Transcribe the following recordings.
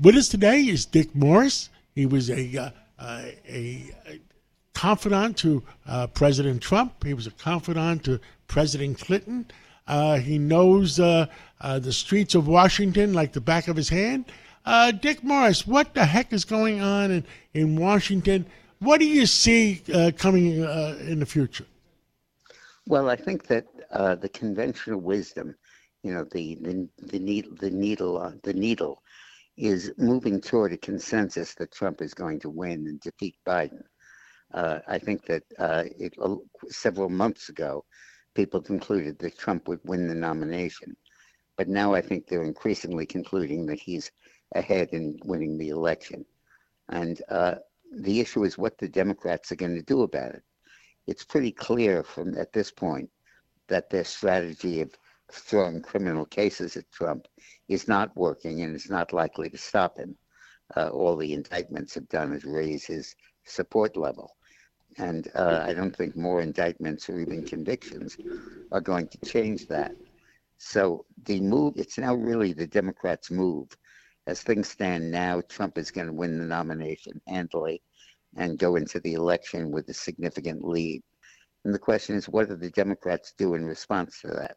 With us today is Dick Morris. He was a uh, a, a, confidant to uh, President Trump. He was a confidant to President Clinton. Uh, he knows uh, uh, the streets of Washington like the back of his hand. Uh, Dick Morris, what the heck is going on in, in Washington? What do you see coming in the future? Well, I think that the conventional wisdom, you know, the the, the needle, the needle, the needle is moving toward a consensus that Trump is going to win and defeat Biden. Uh, I think that uh, it, uh, several months ago, people concluded that Trump would win the nomination. But now I think they're increasingly concluding that he's ahead in winning the election. And uh, the issue is what the Democrats are going to do about it. It's pretty clear from at this point that their strategy of throwing criminal cases at Trump is not working and is not likely to stop him. Uh, all the indictments have done is raise his support level. And uh, I don't think more indictments or even convictions are going to change that. So the move, it's now really the Democrats' move. As things stand now, Trump is going to win the nomination handily and go into the election with a significant lead. And the question is, what do the Democrats do in response to that?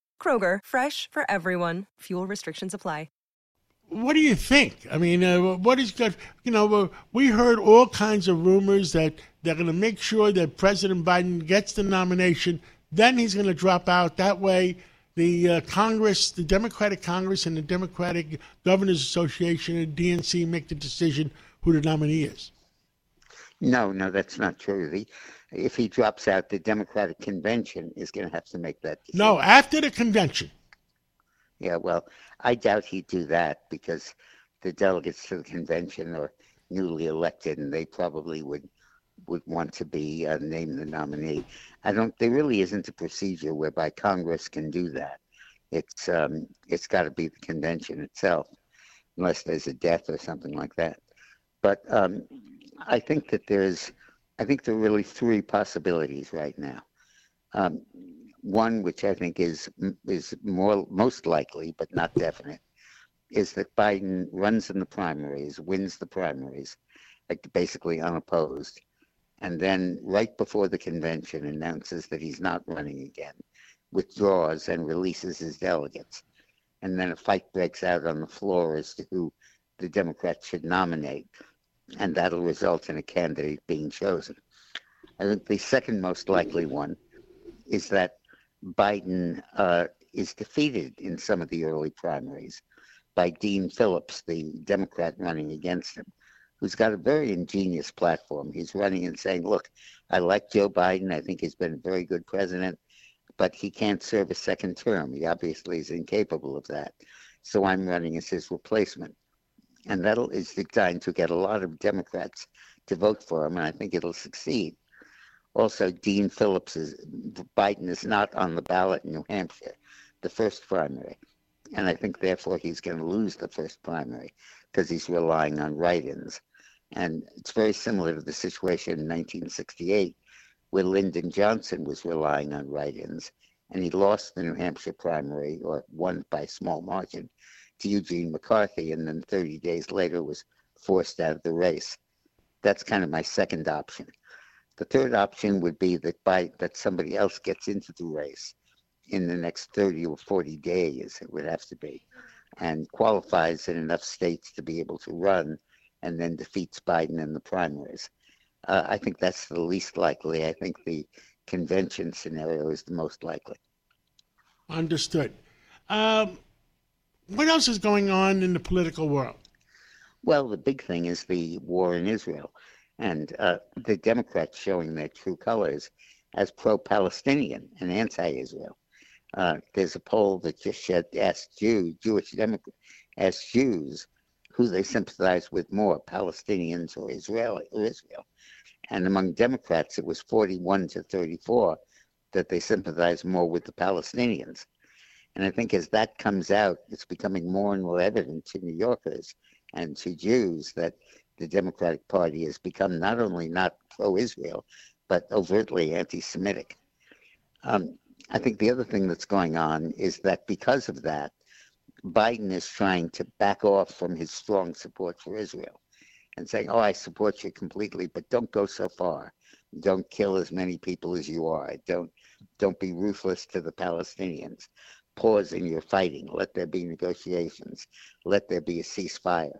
Kroger, fresh for everyone. Fuel restrictions apply. What do you think? I mean, uh, what is good? You know, uh, we heard all kinds of rumors that they're going to make sure that President Biden gets the nomination. Then he's going to drop out. That way, the uh, Congress, the Democratic Congress, and the Democratic Governors Association and DNC make the decision who the nominee is. No, no, that's not true. The if he drops out, the Democratic convention is going to have to make that decision. No, after the convention. Yeah, well, I doubt he'd do that because the delegates to the convention are newly elected, and they probably would would want to be uh, named the nominee. I don't. There really isn't a procedure whereby Congress can do that. It's um, it's got to be the convention itself, unless there's a death or something like that. But um, I think that there's I think there are really three possibilities right now. Um, one, which I think is is more most likely, but not definite, is that Biden runs in the primaries, wins the primaries, like basically unopposed, and then right before the convention announces that he's not running again, withdraws and releases his delegates, and then a fight breaks out on the floor as to who the Democrats should nominate and that'll result in a candidate being chosen. I think the second most likely one is that Biden uh, is defeated in some of the early primaries by Dean Phillips, the Democrat running against him, who's got a very ingenious platform. He's running and saying, Look, I like Joe Biden. I think he's been a very good president, but he can't serve a second term. He obviously is incapable of that. So I'm running as his replacement and that is designed to get a lot of Democrats to vote for him, and I think it'll succeed. Also, Dean Phillips is Biden is not on the ballot in New Hampshire, the first primary, and I think therefore he's going to lose the first primary because he's relying on write-ins, and it's very similar to the situation in 1968 where Lyndon Johnson was relying on write-ins, and he lost the New Hampshire primary or won by small margin to Eugene McCarthy, and then 30 days later was forced out of the race. That's kind of my second option. The third option would be that by that somebody else gets into the race in the next 30 or 40 days, it would have to be, and qualifies in enough states to be able to run and then defeats Biden in the primaries. Uh, I think that's the least likely. I think the convention scenario is the most likely. Understood. Um, what else is going on in the political world? Well, the big thing is the war in Israel and uh, the Democrats showing their true colors as pro Palestinian and anti Israel. Uh, there's a poll that just asked Jew, Jewish Democrats, asked Jews who they sympathize with more, Palestinians or Israel, or Israel. And among Democrats, it was 41 to 34 that they sympathize more with the Palestinians. And I think as that comes out, it's becoming more and more evident to New Yorkers and to Jews that the Democratic Party has become not only not pro Israel, but overtly anti Semitic. Um, I think the other thing that's going on is that because of that, Biden is trying to back off from his strong support for Israel and saying, Oh, I support you completely, but don't go so far. Don't kill as many people as you are. Don't don't be ruthless to the Palestinians. Pause in your fighting. Let there be negotiations. Let there be a ceasefire.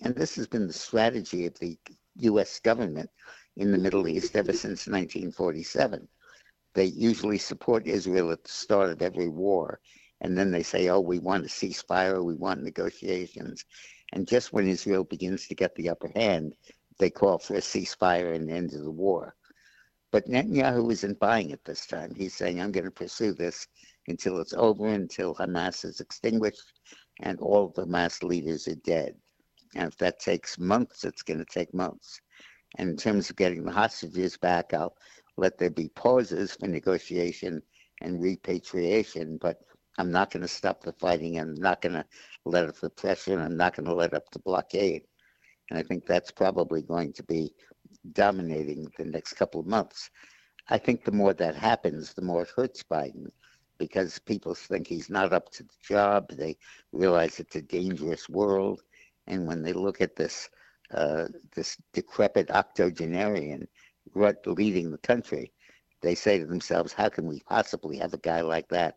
And this has been the strategy of the U.S. government in the Middle East ever since 1947. They usually support Israel at the start of every war, and then they say, oh, we want a ceasefire, we want negotiations. And just when Israel begins to get the upper hand, they call for a ceasefire and the end of the war. But Netanyahu isn't buying it this time. He's saying, I'm going to pursue this until it's over, until Hamas is extinguished and all the Hamas leaders are dead. And if that takes months, it's going to take months. And in terms of getting the hostages back, I'll let there be pauses for negotiation and repatriation, but I'm not going to stop the fighting. I'm not going to let up the pressure, I'm not going to let up the blockade. And I think that's probably going to be dominating the next couple of months. I think the more that happens, the more it hurts Biden because people think he's not up to the job. They realize it's a dangerous world. And when they look at this uh, this decrepit octogenarian leading the country, they say to themselves, how can we possibly have a guy like that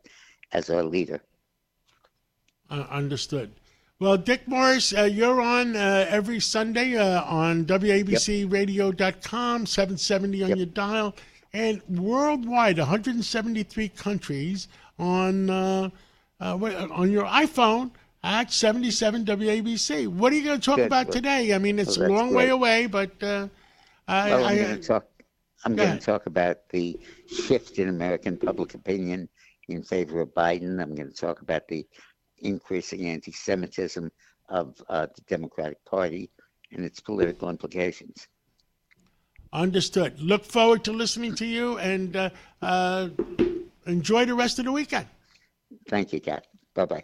as our leader? Uh, understood. Well, Dick Morris, uh, you're on uh, every Sunday uh, on WABCRadio.com, 770 on yep. your dial, and worldwide, 173 countries on uh, uh, on your iPhone at 77 WABC. What are you going to talk Good. about today? I mean, it's well, a long great. way away, but uh, I, well, I'm going to talk. I'm going to talk about the shift in American public opinion in favor of Biden. I'm going to talk about the increasing anti Semitism of uh, the Democratic Party and its political implications. Understood. Look forward to listening to you and uh, uh, enjoy the rest of the weekend. Thank you, Kat. Bye bye.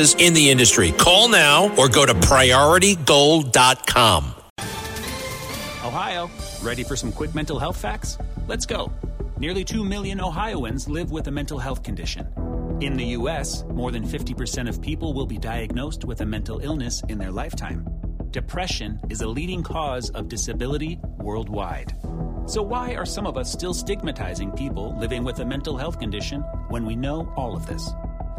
in the industry. Call now or go to prioritygold.com. Ohio, ready for some quick mental health facts? Let's go. Nearly 2 million Ohioans live with a mental health condition. In the U.S., more than 50% of people will be diagnosed with a mental illness in their lifetime. Depression is a leading cause of disability worldwide. So, why are some of us still stigmatizing people living with a mental health condition when we know all of this?